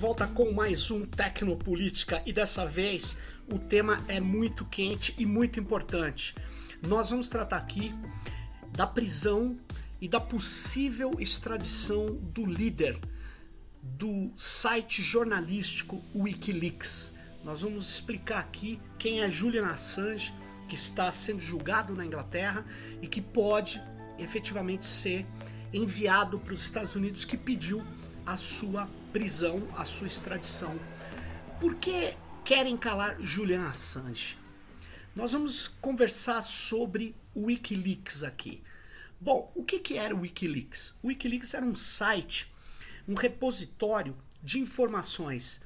Volta com mais um Tecnopolítica e dessa vez o tema é muito quente e muito importante. Nós vamos tratar aqui da prisão e da possível extradição do líder do site jornalístico Wikileaks. Nós vamos explicar aqui quem é Julian Assange, que está sendo julgado na Inglaterra e que pode efetivamente ser enviado para os Estados Unidos, que pediu a sua prisão, a sua extradição. Por que querem calar Julian Assange? Nós vamos conversar sobre o Wikileaks aqui. Bom, o que, que era o Wikileaks? O Wikileaks era um site, um repositório de informações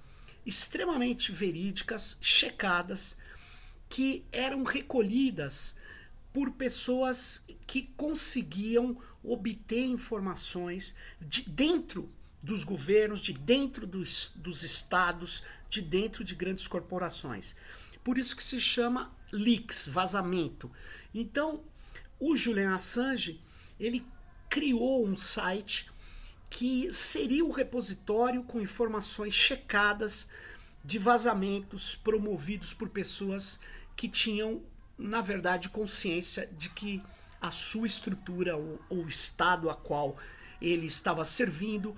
extremamente verídicas, checadas, que eram recolhidas por pessoas que conseguiam obter informações de dentro dos governos, de dentro dos, dos estados, de dentro de grandes corporações. Por isso que se chama leaks, vazamento. Então, o Julian Assange, ele criou um site que seria o repositório com informações checadas de vazamentos promovidos por pessoas que tinham, na verdade, consciência de que a sua estrutura ou o estado a qual ele estava servindo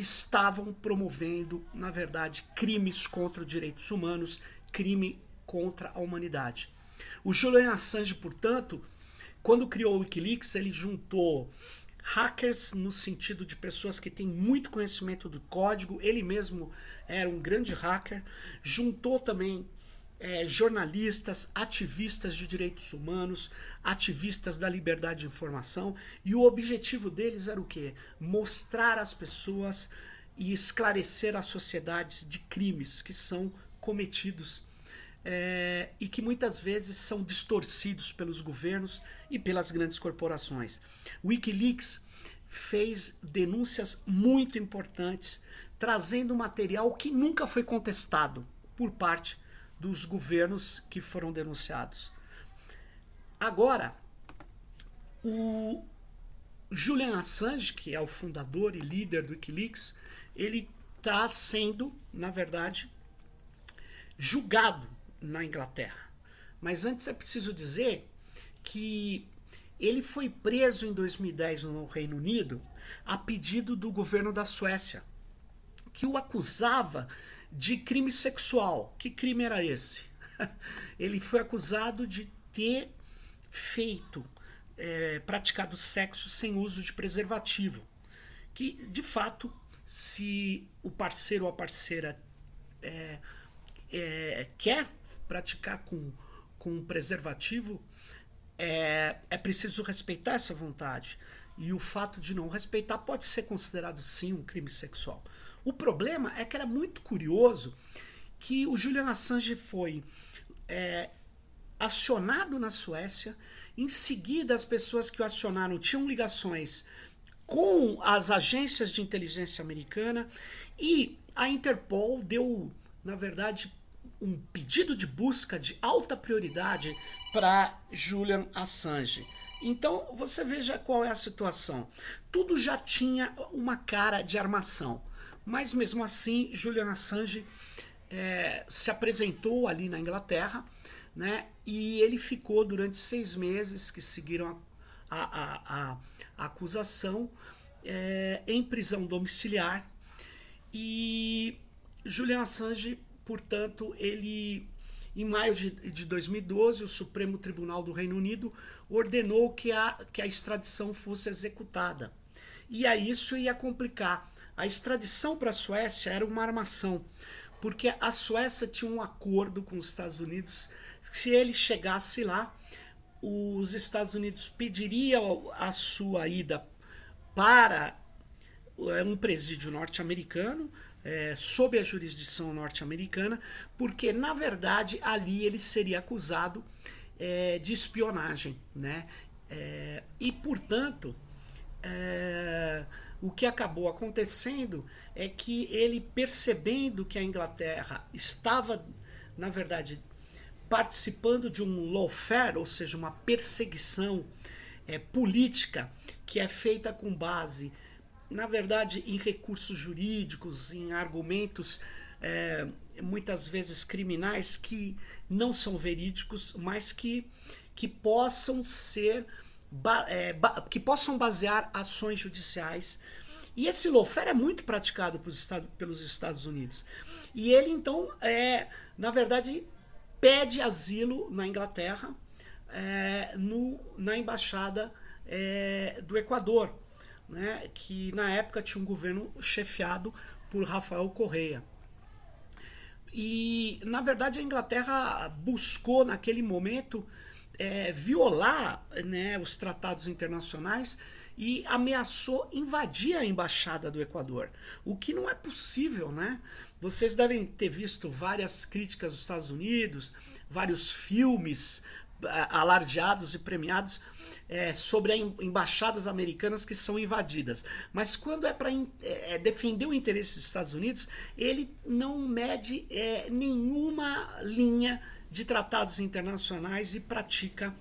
estavam promovendo, na verdade, crimes contra os direitos humanos, crime contra a humanidade. O Julian Assange, portanto, quando criou o Wikileaks, ele juntou hackers no sentido de pessoas que têm muito conhecimento do código, ele mesmo era um grande hacker, juntou também é, jornalistas, ativistas de direitos humanos, ativistas da liberdade de informação, e o objetivo deles era o quê? Mostrar às pessoas e esclarecer às sociedades de crimes que são cometidos é, e que muitas vezes são distorcidos pelos governos e pelas grandes corporações. Wikileaks fez denúncias muito importantes, trazendo material que nunca foi contestado por parte dos governos que foram denunciados. Agora, o Julian Assange, que é o fundador e líder do Wikileaks, ele está sendo, na verdade, julgado na Inglaterra. Mas antes é preciso dizer que ele foi preso em 2010 no Reino Unido a pedido do governo da Suécia, que o acusava de crime sexual. Que crime era esse? Ele foi acusado de ter feito, é, praticado sexo sem uso de preservativo. Que, de fato, se o parceiro ou a parceira é, é, quer praticar com, com preservativo, é, é preciso respeitar essa vontade. E o fato de não respeitar pode ser considerado sim um crime sexual. O problema é que era muito curioso que o Julian Assange foi é, acionado na Suécia, em seguida as pessoas que o acionaram tinham ligações com as agências de inteligência americana e a Interpol deu, na verdade, um pedido de busca de alta prioridade para Julian Assange. Então você veja qual é a situação. Tudo já tinha uma cara de armação. Mas mesmo assim, Julian Assange é, se apresentou ali na Inglaterra, né? E ele ficou durante seis meses que seguiram a, a, a, a acusação é, em prisão domiciliar. E Julian Assange, portanto, ele em maio de, de 2012, o Supremo Tribunal do Reino Unido ordenou que a, que a extradição fosse executada. E aí isso ia complicar a extradição para a Suécia era uma armação, porque a Suécia tinha um acordo com os Estados Unidos. Se ele chegasse lá, os Estados Unidos pediriam a sua ida para é, um presídio norte-americano, é, sob a jurisdição norte-americana, porque na verdade ali ele seria acusado é, de espionagem, né? É, e portanto o que acabou acontecendo é que ele, percebendo que a Inglaterra estava, na verdade, participando de um lawfare, ou seja, uma perseguição é, política que é feita com base na verdade, em recursos jurídicos, em argumentos é, muitas vezes criminais que não são verídicos, mas que, que possam ser é, que possam basear ações judiciais. E esse lawfare é muito praticado pelos Estados, Unidos. E ele, então, é, na verdade, pede asilo na Inglaterra, é, no, na embaixada é, do Equador, né, que na época tinha um governo chefiado por Rafael Correia. E, na verdade, a Inglaterra buscou, naquele momento, é, violar né, os tratados internacionais e ameaçou invadir a embaixada do Equador, o que não é possível, né? Vocês devem ter visto várias críticas dos Estados Unidos, vários filmes alardeados e premiados é, sobre embaixadas americanas que são invadidas. Mas quando é para é, é, defender o interesse dos Estados Unidos, ele não mede é, nenhuma linha de tratados internacionais e pratica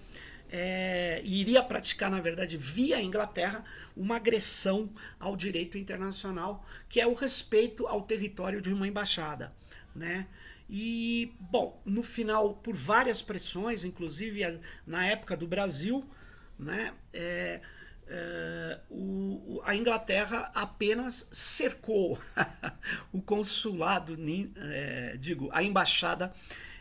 é, iria praticar, na verdade, via Inglaterra, uma agressão ao direito internacional, que é o respeito ao território de uma embaixada. Né? E, bom, no final, por várias pressões, inclusive na época do Brasil, né, é, é, o, a Inglaterra apenas cercou o consulado, é, digo, a embaixada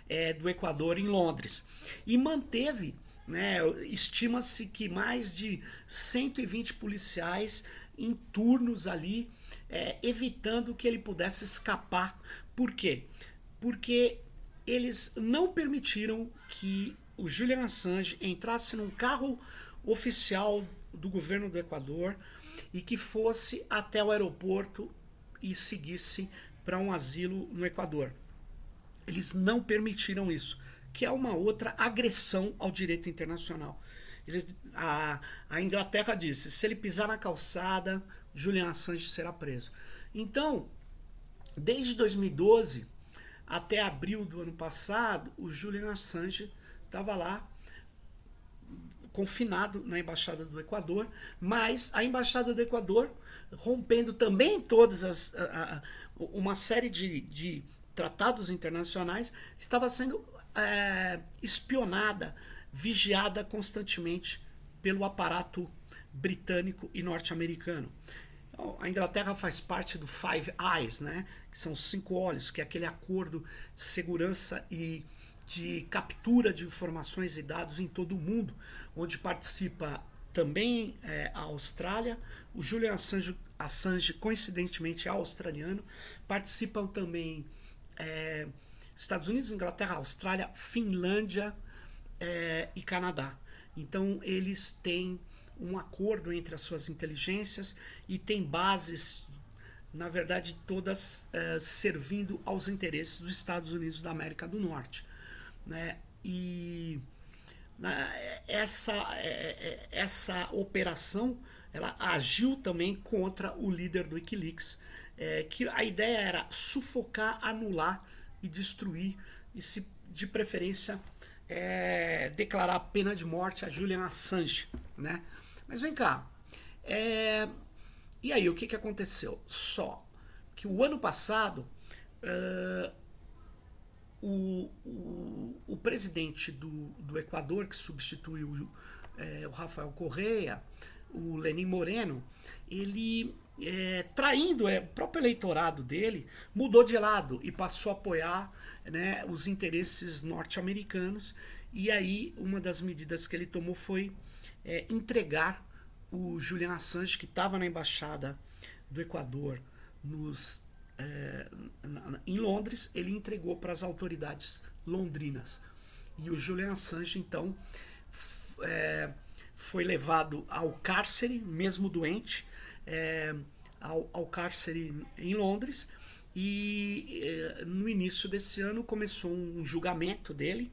é, do Equador em Londres e manteve, né, estima-se que mais de 120 policiais em turnos ali, é, evitando que ele pudesse escapar. Por quê? porque eles não permitiram que o Julian Assange entrasse num carro oficial do governo do Equador e que fosse até o aeroporto e seguisse para um asilo no Equador. Eles não permitiram isso, que é uma outra agressão ao direito internacional. Eles, a, a Inglaterra disse: se ele pisar na calçada, Julian Assange será preso. Então, desde 2012, até abril do ano passado, o Julian Assange estava lá confinado na embaixada do Equador, mas a embaixada do Equador rompendo também todas as a, a, uma série de, de, tratados internacionais estava sendo é, espionada, vigiada constantemente pelo aparato britânico e norte-americano. Então, a Inglaterra faz parte do Five Eyes, né? que são cinco olhos, que é aquele acordo de segurança e de captura de informações e dados em todo o mundo, onde participa também é, a Austrália, o Julian Assange, Assange, coincidentemente é australiano, participam também é, Estados Unidos, Inglaterra, Austrália, Finlândia é, e Canadá. Então eles têm um acordo entre as suas inteligências e tem bases, na verdade, todas uh, servindo aos interesses dos Estados Unidos da América do Norte. Né? E essa, é, é, essa operação ela agiu também contra o líder do Wikileaks, é, que a ideia era sufocar, anular e destruir, e se de preferência é, declarar pena de morte a Julian Assange, né? Mas vem cá. É... E aí, o que, que aconteceu? Só que o ano passado, uh, o, o, o, presidente do, do Equador, que substituiu é, o Rafael Correia, o Lenin Moreno, ele, é, traindo é, o próprio eleitorado dele, mudou de lado e passou a apoiar né, os interesses norte-americanos. E aí, uma das medidas que ele tomou foi é, entregar o Julian Assange, que estava na embaixada do Equador nos, é, na, em Londres, ele entregou para as autoridades londrinas. E o Julian Assange, então, é, foi levado ao cárcere, mesmo doente, é, ao, ao, cárcere em Londres. E é, no início desse ano começou um julgamento dele.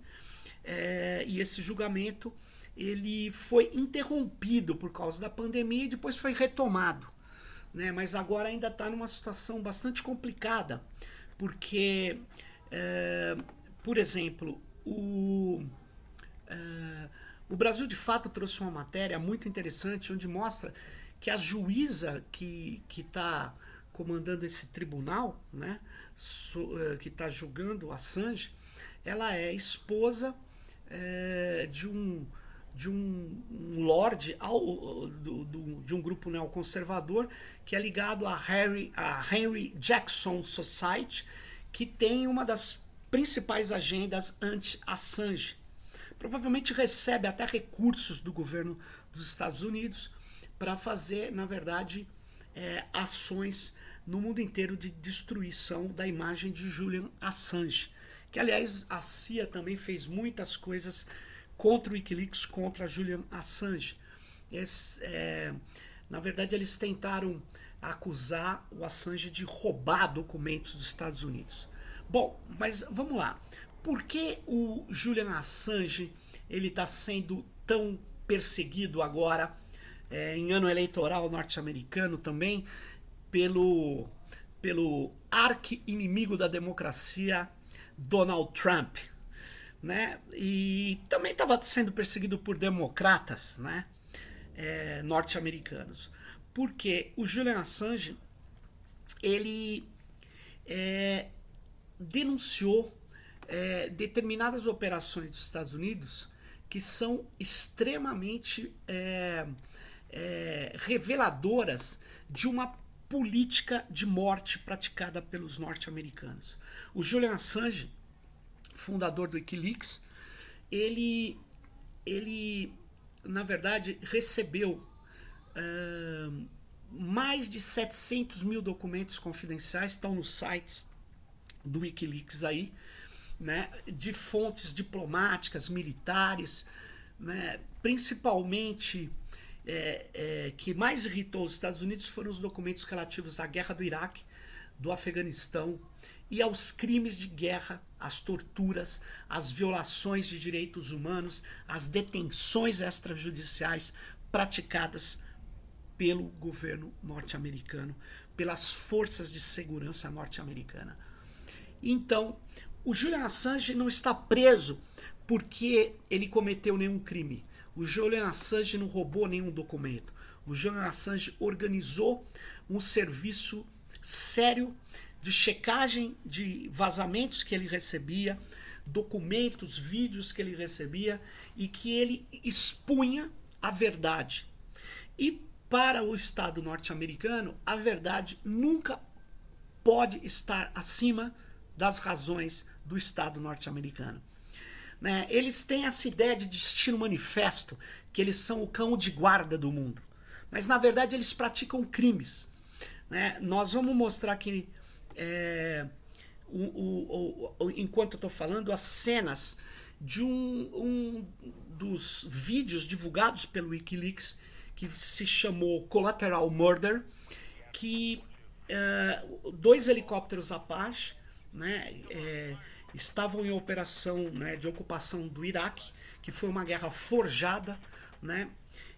É, e esse julgamento ele foi interrompido por causa da pandemia e depois foi retomado. Né? Mas agora ainda está numa situação bastante complicada, porque, é, por exemplo, o, é, o Brasil de fato trouxe uma matéria muito interessante onde mostra que a juíza que está comandando esse tribunal, né, so, uh, que está julgando Assange, ela é esposa é, de um de um, um lord ao, do, do, de um grupo neoconservador que é ligado a Harry, a Henry Jackson Society, que tem uma das principais agendas anti-Assange. Provavelmente recebe até recursos do governo dos Estados Unidos para fazer, na verdade, é, ações no mundo inteiro de destruição da imagem de Julian Assange. Que, aliás, a CIA também fez muitas coisas contra o Wikileaks, contra Julian Assange. Esse, é, na verdade, eles tentaram acusar o Assange de roubar documentos dos Estados Unidos. Bom, mas vamos lá. Por que o Julian Assange ele está sendo tão perseguido agora é, em ano eleitoral norte-americano também pelo pelo arqui-inimigo da democracia Donald Trump, né? E também estava sendo perseguido por democratas, né? É, norte-americanos, porque o Julian Assange ele é, denunciou é, determinadas operações dos Estados Unidos que são extremamente é, reveladoras de uma política de morte praticada pelos norte-americanos. O Julian Assange fundador do Wikileaks, ele, ele na verdade, recebeu uh, mais de 700 mil documentos confidenciais, estão nos sites do Wikileaks aí, né, de fontes diplomáticas, militares, né, principalmente é, é, que mais irritou os Estados Unidos foram os documentos relativos à guerra do Iraque, do Afeganistão e aos crimes de guerra, às torturas, às violações de direitos humanos, às detenções extrajudiciais praticadas pelo governo norte-americano, pelas forças de segurança norte-americana. Então, o Julian Assange não está preso porque ele cometeu nenhum crime. O Julian Assange não roubou nenhum documento. O Julian Assange organizou um serviço sério de checagem de vazamentos que ele recebia, documentos, vídeos que ele recebia e que ele expunha a verdade. E para o Estado norte-americano, a verdade nunca pode estar acima das razões do Estado norte-americano. Né? Eles têm essa ideia de destino manifesto, que eles são o cão de guarda do mundo. Mas na verdade eles praticam crimes. Né? Nós vamos mostrar que é, o, o, o, enquanto eu estou falando, as cenas de um, um, dos vídeos divulgados pelo Wikileaks que se chamou Collateral Murder, que é, dois helicópteros Apache né, é, estavam em operação né, de ocupação do Iraque, que foi uma guerra forjada, né,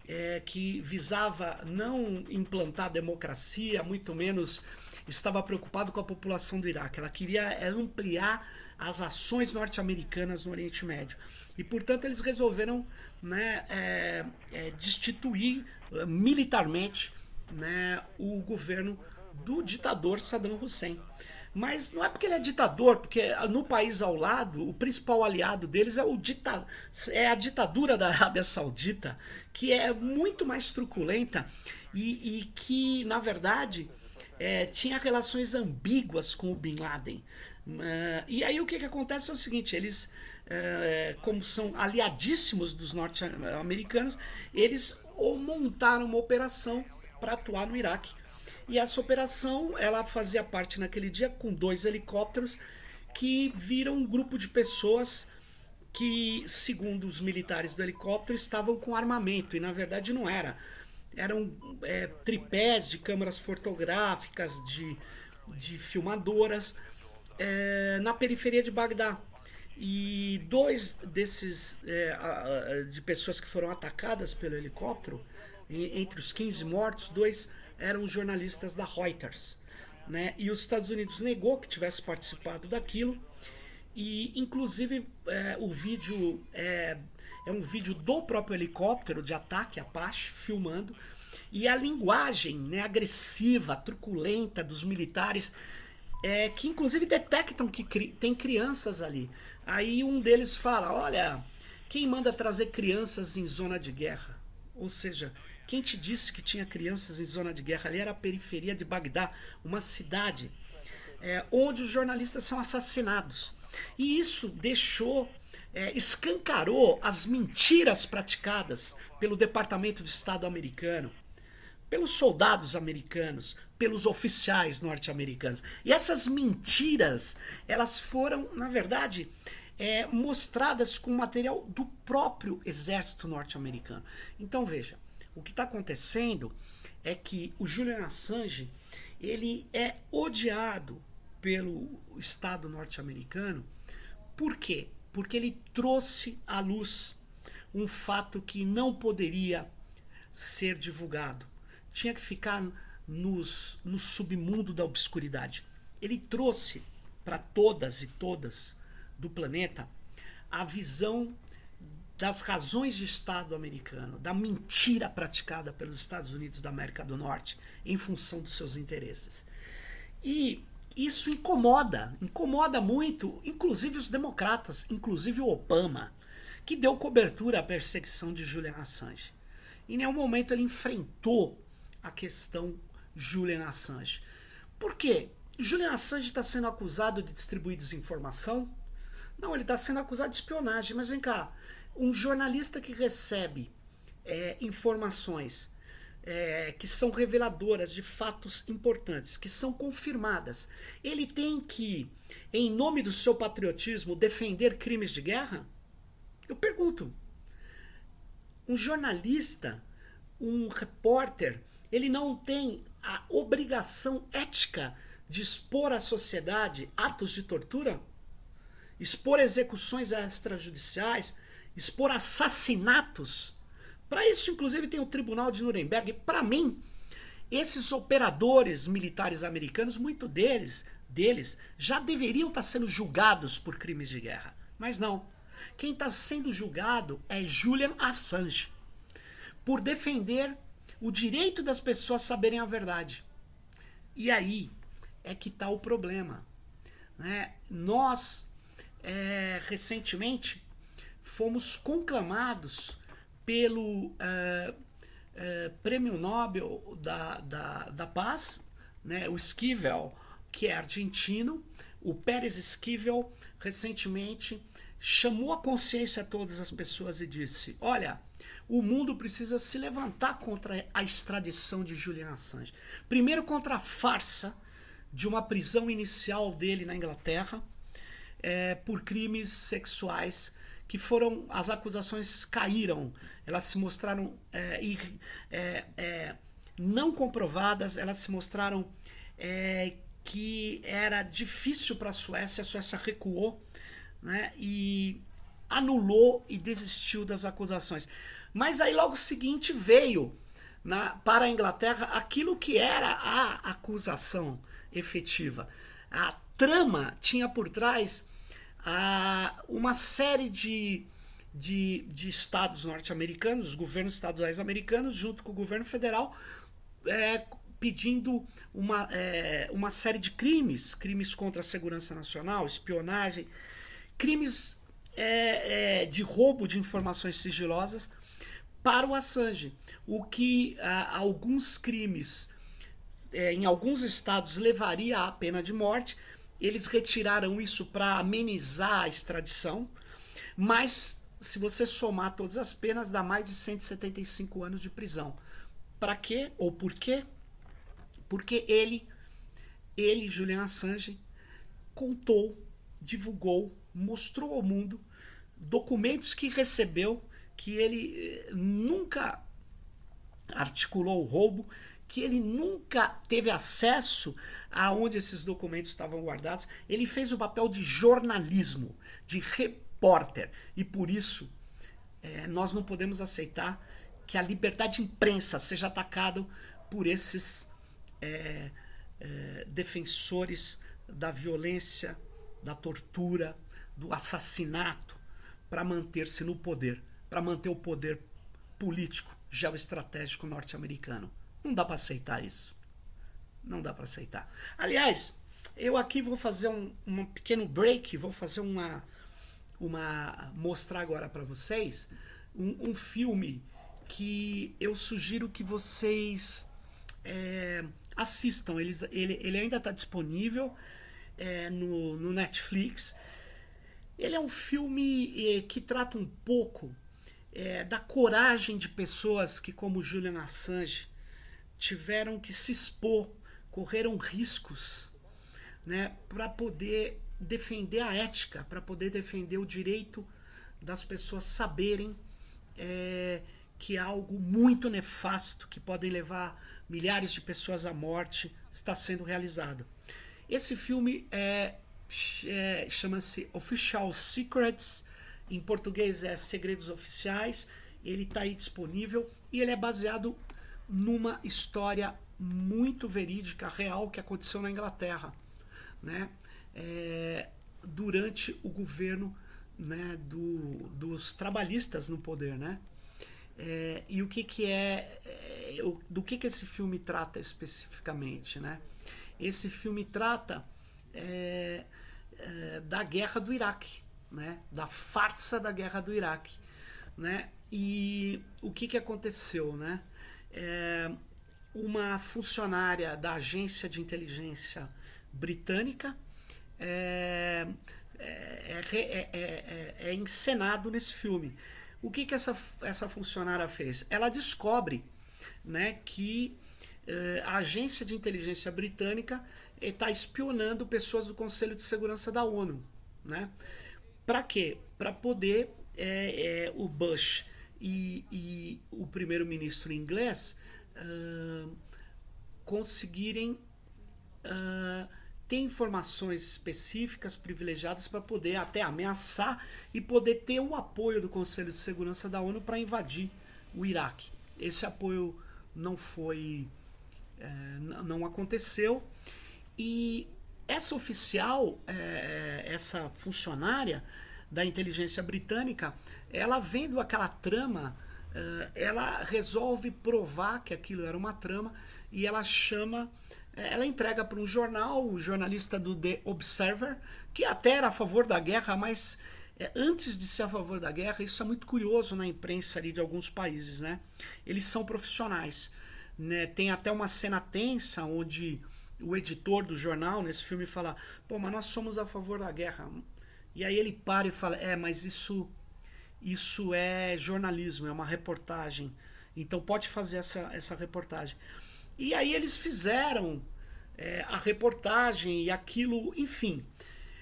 é, que visava não implantar democracia, muito menos estava preocupado com a população do Iraque. Ela queria é, ampliar as ações norte-americanas no Oriente Médio. E, portanto, eles resolveram né, é, é, destituir é, militarmente né, o governo do ditador Saddam Hussein. Mas não é porque ele é ditador, porque no país ao lado, o principal aliado deles é, o dita é a ditadura da Arábia Saudita, que é muito mais truculenta e, e que, na verdade, é, tinha relações ambíguas com o Bin Laden. Uh, e aí o que, que acontece é o seguinte: eles, uh, como são aliadíssimos dos norte-americanos, eles montaram uma operação para atuar no Iraque. E essa operação ela fazia parte naquele dia com dois helicópteros que viram um grupo de pessoas que, segundo os militares do helicóptero, estavam com armamento e na verdade não era eram é, tripés de câmeras fotográficas, de, de filmadoras, é, na periferia de Bagdá. E dois desses é, de pessoas que foram atacadas pelo helicóptero, entre os 15 mortos, dois eram jornalistas da Reuters. Né? E os Estados Unidos negou que tivesse participado daquilo. E, inclusive, é, o vídeo é, é um vídeo do próprio helicóptero de ataque Apache filmando E a linguagem né, agressiva, truculenta dos militares, é, que inclusive detectam que cri tem crianças ali. Aí um deles fala: Olha, quem manda trazer crianças em zona de guerra? Ou seja, quem te disse que tinha crianças em zona de guerra? Ali era a periferia de Bagdá, uma cidade é, onde os jornalistas são assassinados. E isso deixou, é, escancarou as mentiras praticadas pelo Departamento de Estado americano, pelos soldados americanos, pelos oficiais norte-americanos. E essas mentiras, elas foram, na verdade, é, mostradas com material do próprio exército norte-americano. Então veja, o que está acontecendo é que o Julian Assange ele é odiado pelo Estado norte-americano. Por quê? Porque ele trouxe à luz um fato que não poderia ser divulgado. Tinha que ficar nos, no submundo da obscuridade. Ele trouxe para todas e todas do planeta a visão das razões de Estado americano, da mentira praticada pelos Estados Unidos da América do Norte em função dos seus interesses. E isso incomoda, incomoda muito, inclusive os democratas, inclusive o Obama, que deu cobertura à perseguição de Julian Assange. Em nenhum momento ele enfrentou a questão Julian Assange. Por quê? Julian Assange está sendo acusado de distribuir desinformação? Não, ele está sendo acusado de espionagem. Mas vem cá, um jornalista que recebe é, informações é, que são reveladoras de fatos importantes, que são confirmadas, ele tem que, em nome do seu patriotismo, defender crimes de guerra? Eu pergunto. Um jornalista, um repórter, ele não tem a obrigação ética de expor à sociedade atos de tortura? Expor execuções extrajudiciais? Expor assassinatos? Para isso, inclusive, tem o Tribunal de Nuremberg. Para mim, esses operadores militares americanos, muito deles, deles já deveriam estar sendo julgados por crimes de guerra. Mas não. Quem está sendo julgado é Julian Assange por defender o direito das pessoas saberem a verdade. E aí é que está o problema. Né? Nós, é, recentemente, fomos conclamados pelo uh, uh, Prêmio Nobel da, da, da Paz, né, o Esquivel, que é argentino, o Pérez Esquivel, recentemente chamou a consciência a todas as pessoas e disse: Olha, o mundo precisa se levantar contra a extradição de Julian Assange. Primeiro, contra a farsa de uma prisão inicial dele na Inglaterra é, por crimes sexuais que foram as acusações caíram, elas se mostraram é, é, é, não comprovadas, elas se mostraram é, que era difícil para a Suécia, a Suécia recuou né, e anulou e desistiu das acusações. Mas aí logo seguinte veio na, para a Inglaterra aquilo que era a acusação efetiva. A trama tinha por trás a, uma série de, de, de estados norte-americanos, os governos estaduais americanos, junto com o governo federal, é, pedindo uma, é, uma série de crimes, crimes contra a segurança nacional, espionagem, crimes é, é, de roubo de informações sigilosas para o Assange, o que a, alguns crimes é, em alguns estados levaria à pena de morte, eles retiraram isso para amenizar a extradição, mas se você somar todas as penas, dá mais de 175 anos de prisão. Para quê? Ou por quê? Porque ele, ele, Julian Assange, contou, divulgou, mostrou ao mundo documentos que recebeu, que ele eh, nunca articulou o roubo, que ele nunca teve acesso a onde esses documentos estavam guardados. Ele fez o papel de jornalismo, de repórter. E por isso é, nós não podemos aceitar que a liberdade de imprensa seja atacada por esses é, é, defensores da violência, da tortura, do assassinato, para manter-se no poder, para manter o poder político geoestratégico norte-americano. Não dá para aceitar isso. Não dá para aceitar. Aliás, eu aqui vou fazer um, um pequeno break, vou fazer uma, uma mostrar agora para vocês um, um, filme que eu sugiro que vocês é, assistam. Eles, ele, ele ainda está disponível é, no, no Netflix. Ele é um filme é, que trata um pouco é, da coragem de pessoas que, como Julian Assange, tiveram que se expor, correram riscos né, para poder defender a ética, para poder defender o direito das pessoas saberem é, que algo muito nefasto, que podem levar milhares de pessoas à morte, está sendo realizado. Esse filme é, é chama-se Official Secrets, em português é Segredos Oficiais. Ele está aí disponível e ele é baseado numa história muito verídica, real, que aconteceu na Inglaterra, né? É, durante o governo né, do, dos trabalhistas no poder, né? É, e o que que é, é, do que que esse filme trata especificamente, né? Esse filme trata é, é, da guerra do Iraque, né? Da farsa da guerra do Iraque, né? E o que que aconteceu, né? É, uma funcionária da agência de inteligência britânica é, é, é, é, encenado nesse filme. O que, que essa, essa funcionária fez? Ela descobre né, que a agência de inteligência britânica está espionando pessoas do Conselho de Segurança da ONU. Né? Para quê? Para poder o Bush e, e o primeiro-ministro inglês uh, conseguirem uh, ter informações específicas, privilegiadas, para poder até ameaçar e poder ter o apoio do Conselho de Segurança da ONU para invadir o Iraque. Esse apoio não foi. É, não aconteceu. E essa oficial, essa funcionária da inteligência britânica, ela vendo aquela trama ela resolve provar que aquilo era uma trama e ela chama, eh, ela entrega para um jornal, o jornalista do The Observer, que até era a favor da guerra, mas é, antes de ser a favor da guerra, isso é muito curioso na imprensa ali de alguns países, né? Eles são profissionais, né? Tem até uma cena tensa onde o editor do jornal nesse filme fala: "Pô, mas nós somos a favor da guerra". E aí ele para e fala: "É, mas isso isso é jornalismo, é uma reportagem. Então pode fazer essa, essa reportagem. E aí eles fizeram é, a reportagem e aquilo, enfim,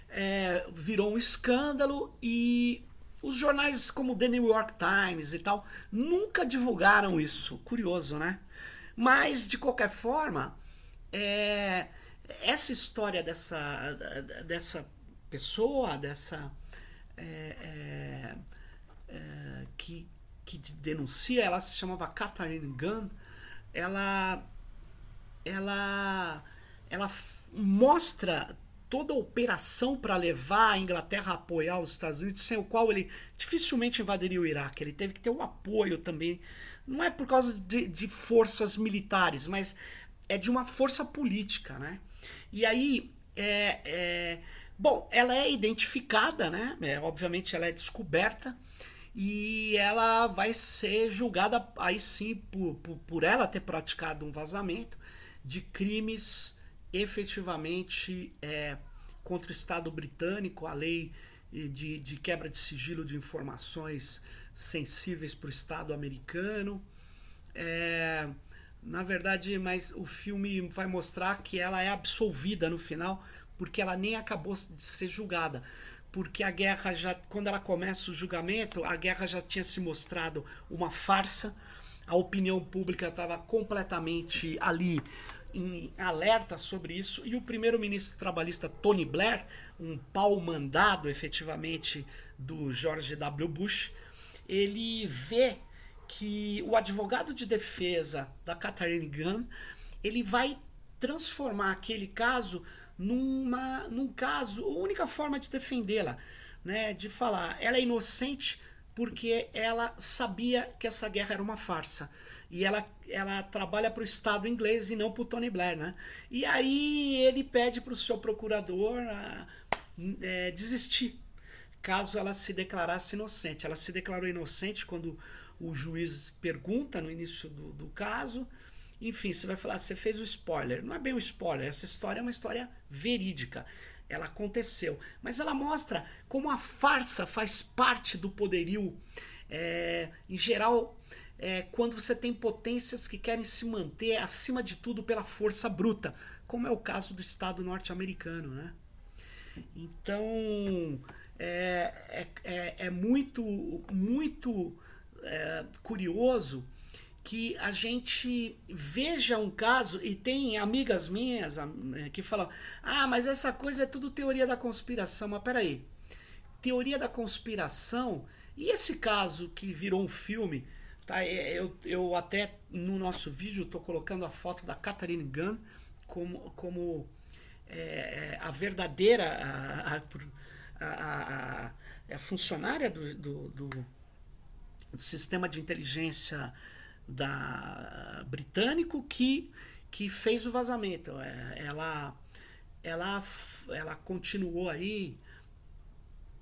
é, virou um escândalo e os jornais como The New York Times e tal nunca divulgaram isso. Curioso, né? Mas, de qualquer forma, é, essa história dessa, dessa pessoa, dessa. É, que, que denuncia, ela se chamava Catherine Gunn, ela, ela, ela mostra toda a operação para levar a Inglaterra a apoiar os Estados Unidos, sem o qual ele dificilmente invadiria o Iraque. Ele teve que ter um apoio também, não é por causa de, de, forças militares, mas é de uma força política, né? E aí, é, é, bom, ela é identificada, né? É, obviamente ela é descoberta e ela vai ser julgada aí sim por, por, por ela ter praticado um vazamento de crimes efetivamente é, contra o Estado britânico, a lei de, de quebra de sigilo de informações sensíveis para o Estado americano. É, na verdade, mas o filme vai mostrar que ela é absolvida no final, porque ela nem acabou de ser julgada porque a guerra já, quando ela começa o julgamento, a guerra já tinha se mostrado uma farsa, a opinião pública estava completamente ali em alerta sobre isso, e o primeiro-ministro trabalhista Tony Blair, um pau mandado efetivamente do George W. Bush, ele vê que o advogado de defesa da Catherine Gunn, ele vai transformar aquele caso numa, num caso, a única forma de defendê-la, né, de falar, ela é inocente porque ela sabia que essa guerra era uma farsa. E ela, ela trabalha para o Estado inglês e não para o Tony Blair. Né? E aí ele pede para o seu procurador a, é, desistir, caso ela se declarasse inocente. Ela se declarou inocente quando o juiz pergunta no início do, do caso. Enfim, você vai falar, você fez o spoiler. Não é bem o spoiler, essa história é uma história verídica ela aconteceu. Mas ela mostra como a farsa faz parte do poderio. É, em geral, é, quando você tem potências que querem se manter acima de tudo pela força bruta, como é o caso do Estado norte-americano. Né? Então é, é, é, é muito, muito é, curioso que a gente veja um caso, e tem amigas minhas né, que falam: ah, mas essa coisa é tudo teoria da conspiração. Mas peraí, teoria da conspiração, e esse caso que virou um filme, tá? É, eu, eu até no nosso vídeo estou colocando a foto da Catherine Gunn como, como é, é a verdadeira a, a, a, a funcionária do, do, do, do sistema de inteligência da britânico que, que fez o vazamento. É, ela, ela, ela continuou aí.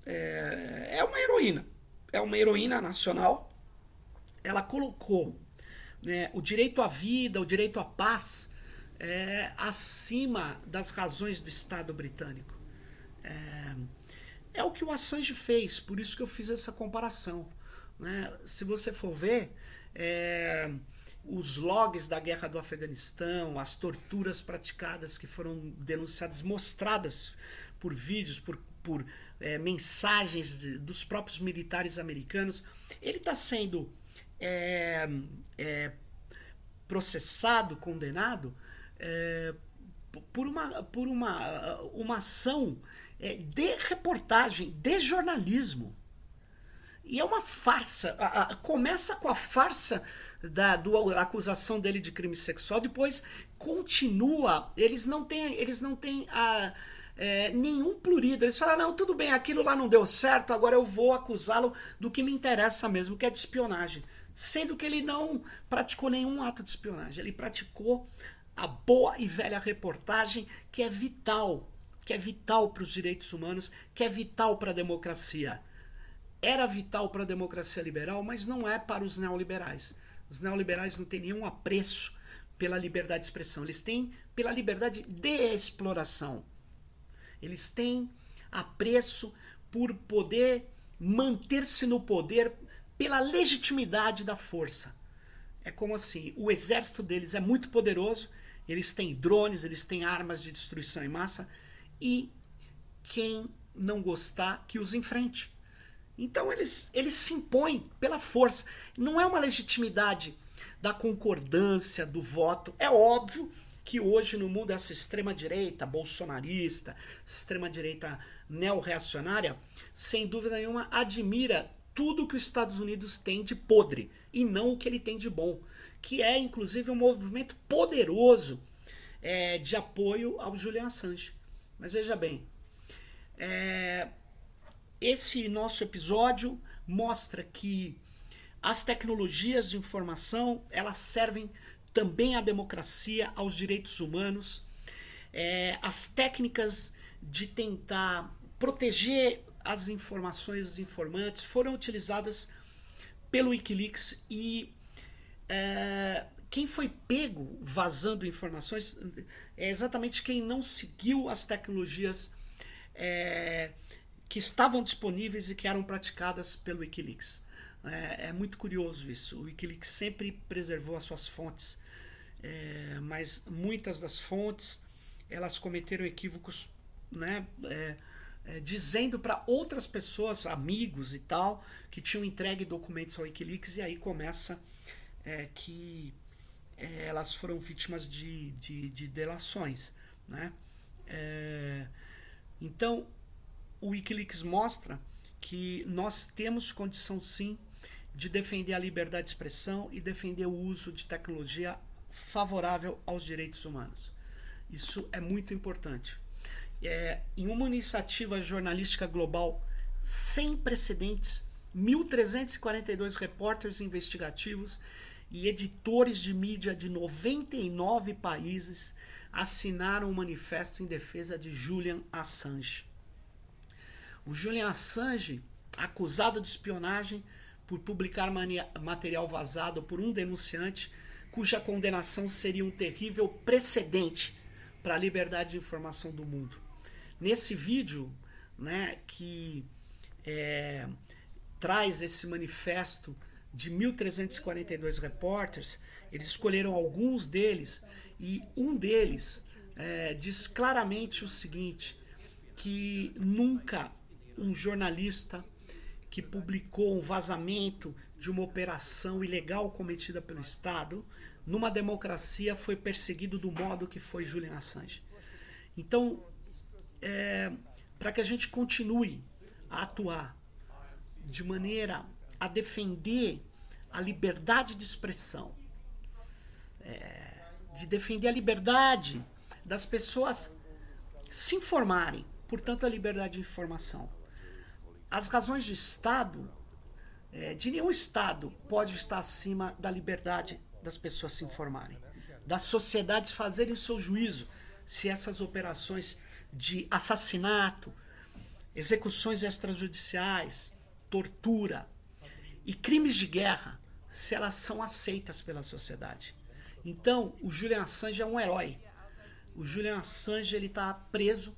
É, é uma heroína. É uma heroína nacional. Ela colocou né, o direito à vida, o direito à paz é, acima das razões do Estado britânico. É, é o que o Assange fez, por isso que eu fiz essa comparação. Né? Se você for ver, é, os logs da guerra do Afeganistão, as torturas praticadas que foram denunciadas, mostradas por vídeos, por, por é, mensagens de, dos próprios militares americanos, ele está sendo é, é, processado, condenado é, por, uma, por uma, uma ação é, de reportagem, de jornalismo. E é uma farsa. A, a, começa com a farsa da, do, da acusação dele de crime sexual, depois continua. Eles não têm, eles não têm a, é, nenhum plurido. Eles falam: não, tudo bem, aquilo lá não deu certo, agora eu vou acusá-lo do que me interessa mesmo, que é de espionagem. Sendo que ele não praticou nenhum ato de espionagem, ele praticou a boa e velha reportagem que é vital, que é vital para os direitos humanos, que é vital para a democracia era vital para a democracia liberal, mas não é para os neoliberais. Os neoliberais não têm nenhum apreço pela liberdade de expressão, eles têm pela liberdade de exploração. Eles têm apreço por poder manter-se no poder pela legitimidade da força. É como assim, o exército deles é muito poderoso, eles têm drones, eles têm armas de destruição em massa e quem não gostar que os enfrente. Então eles, eles se impõem pela força. Não é uma legitimidade da concordância do voto. É óbvio que hoje no mundo essa extrema-direita bolsonarista, extrema-direita neo-reacionária, sem dúvida nenhuma admira tudo que os Estados Unidos têm de podre e não o que ele tem de bom, que é inclusive um movimento poderoso é, de apoio ao Julian Assange. Mas veja bem, é, esse nosso episódio mostra que as tecnologias de informação elas servem também à democracia, aos direitos humanos. É, as técnicas de tentar proteger as informações dos informantes foram utilizadas pelo WikiLeaks e é, quem foi pego vazando informações é exatamente quem não seguiu as tecnologias é, que estavam disponíveis e que eram praticadas pelo Wikileaks. É, é muito curioso isso. O Wikileaks sempre preservou as suas fontes, é, mas muitas das fontes elas cometeram equívocos, né? É, é dizendo para outras pessoas, amigos e tal, que tinham entregue documentos ao Wikileaks e aí começa é, que é, elas foram vítimas de, de, de delações, né? então o Wikileaks mostra que nós temos condição sim de defender a liberdade de expressão e defender o uso de tecnologia favorável aos direitos humanos. Isso é muito importante. É, em uma iniciativa jornalística global sem precedentes, 1.342 repórteres investigativos e editores de mídia de 99 países assinaram um manifesto em defesa de Julian Assange. O Julian Assange, acusado de espionagem por publicar material vazado por um denunciante, cuja condenação seria um terrível precedente para a liberdade de informação do mundo. Nesse vídeo, né, que é, traz esse manifesto de 1.342 repórteres, eles escolheram alguns deles e um deles é, diz claramente o seguinte: que nunca um jornalista que publicou um vazamento de uma operação ilegal cometida pelo Estado numa democracia foi perseguido do modo que foi Julian Assange. Então, é, para que a gente continue a atuar de maneira a defender a liberdade de expressão, é, de defender a liberdade das pessoas se informarem, portanto, a liberdade de informação. As razões de Estado, é, de nenhum Estado pode estar acima da liberdade das pessoas se informarem, das sociedades fazerem o seu juízo se essas operações de assassinato, execuções extrajudiciais, tortura e crimes de guerra, se elas são aceitas pela sociedade. Então, o Julian Assange é um herói. O Julian Assange ele está preso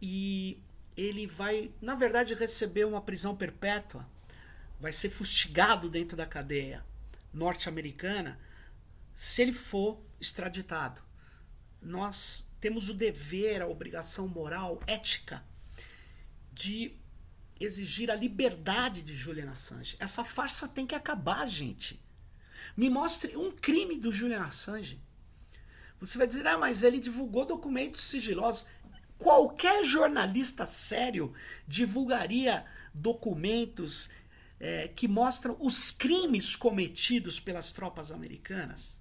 e ele vai, na verdade, receber uma prisão perpétua, vai ser fustigado dentro da cadeia norte-americana se ele for extraditado. Nós temos o dever, a obrigação moral, ética, de exigir a liberdade de Julian Assange. Essa farsa tem que acabar, gente. Me mostre um crime do Julian Assange. Você vai dizer, ah, mas ele divulgou documentos sigilosos. Qualquer jornalista sério divulgaria documentos é, que mostram os crimes cometidos pelas tropas americanas.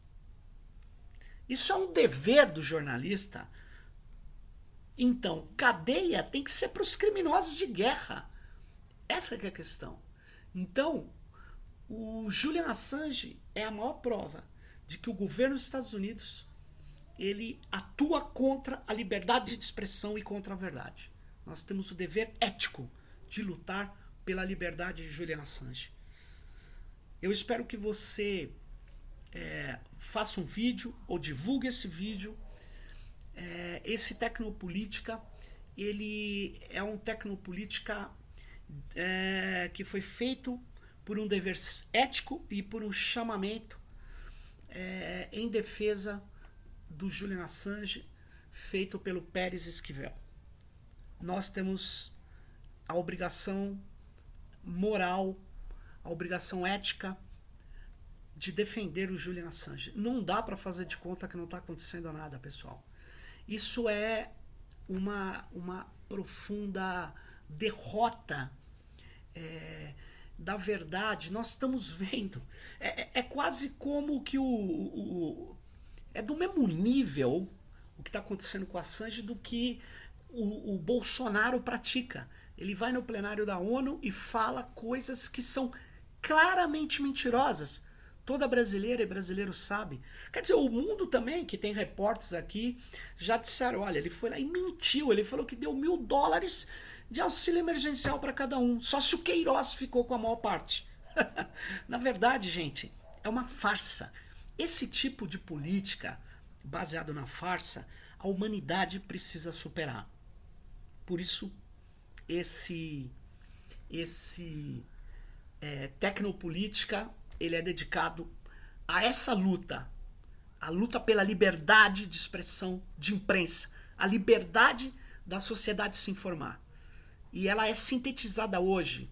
Isso é um dever do jornalista. Então, cadeia tem que ser para os criminosos de guerra. Essa é a questão. Então, o Julian Assange é a maior prova de que o governo dos Estados Unidos ele atua contra a liberdade de expressão e contra a verdade. Nós temos o dever ético de lutar pela liberdade de Julian Assange. Eu espero que você é, faça um vídeo ou divulgue esse vídeo. É, esse Tecnopolítica, ele é um Tecnopolítica é, que foi feito por um dever ético e por um chamamento é, em defesa do Julian Assange feito pelo Pérez Esquivel. Nós temos a obrigação moral, a obrigação ética de defender o Julian Assange. Não dá para fazer de conta que não está acontecendo nada, pessoal. Isso é uma, uma profunda derrota é, da verdade. Nós estamos vendo. É, é, é quase como que o, o, É do mesmo nível o que está acontecendo com a Assange do que o, o Bolsonaro pratica. Ele vai no plenário da ONU e fala coisas que são claramente mentirosas. Toda brasileira e brasileiro sabe. Quer dizer, o mundo também, que tem repórteres aqui, já disseram: olha, ele foi lá e mentiu. Ele falou que deu mil dólares de auxílio emergencial para cada um. Só se o Queiroz ficou com a maior parte. Na verdade, gente, é uma farsa. Esse tipo de política baseado na farsa, a humanidade precisa superar. Por isso, esse esse é, tecnopolítica ele é dedicado a essa luta, a luta pela liberdade de expressão de imprensa, a liberdade da sociedade se informar. E ela é sintetizada hoje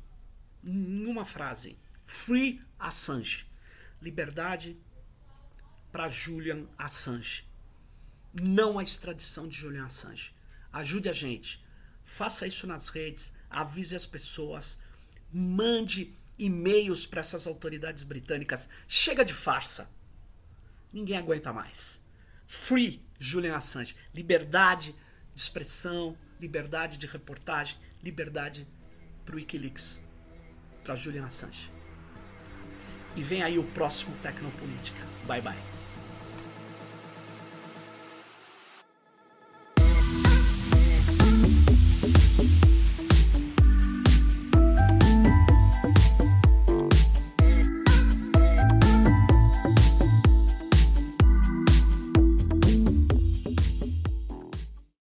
em uma frase: Free Assange. Liberdade para Julian Assange. Não a extradição de Julian Assange. Ajude a gente. Faça isso nas redes, avise as pessoas, mande e-mails para essas autoridades britânicas. Chega de farsa. Ninguém aguenta mais. Free Julian Assange. Liberdade de expressão, liberdade de reportagem, liberdade para o Wikileaks. para Julian Assange. E vem aí o próximo Tecnopolítica. Bye bye.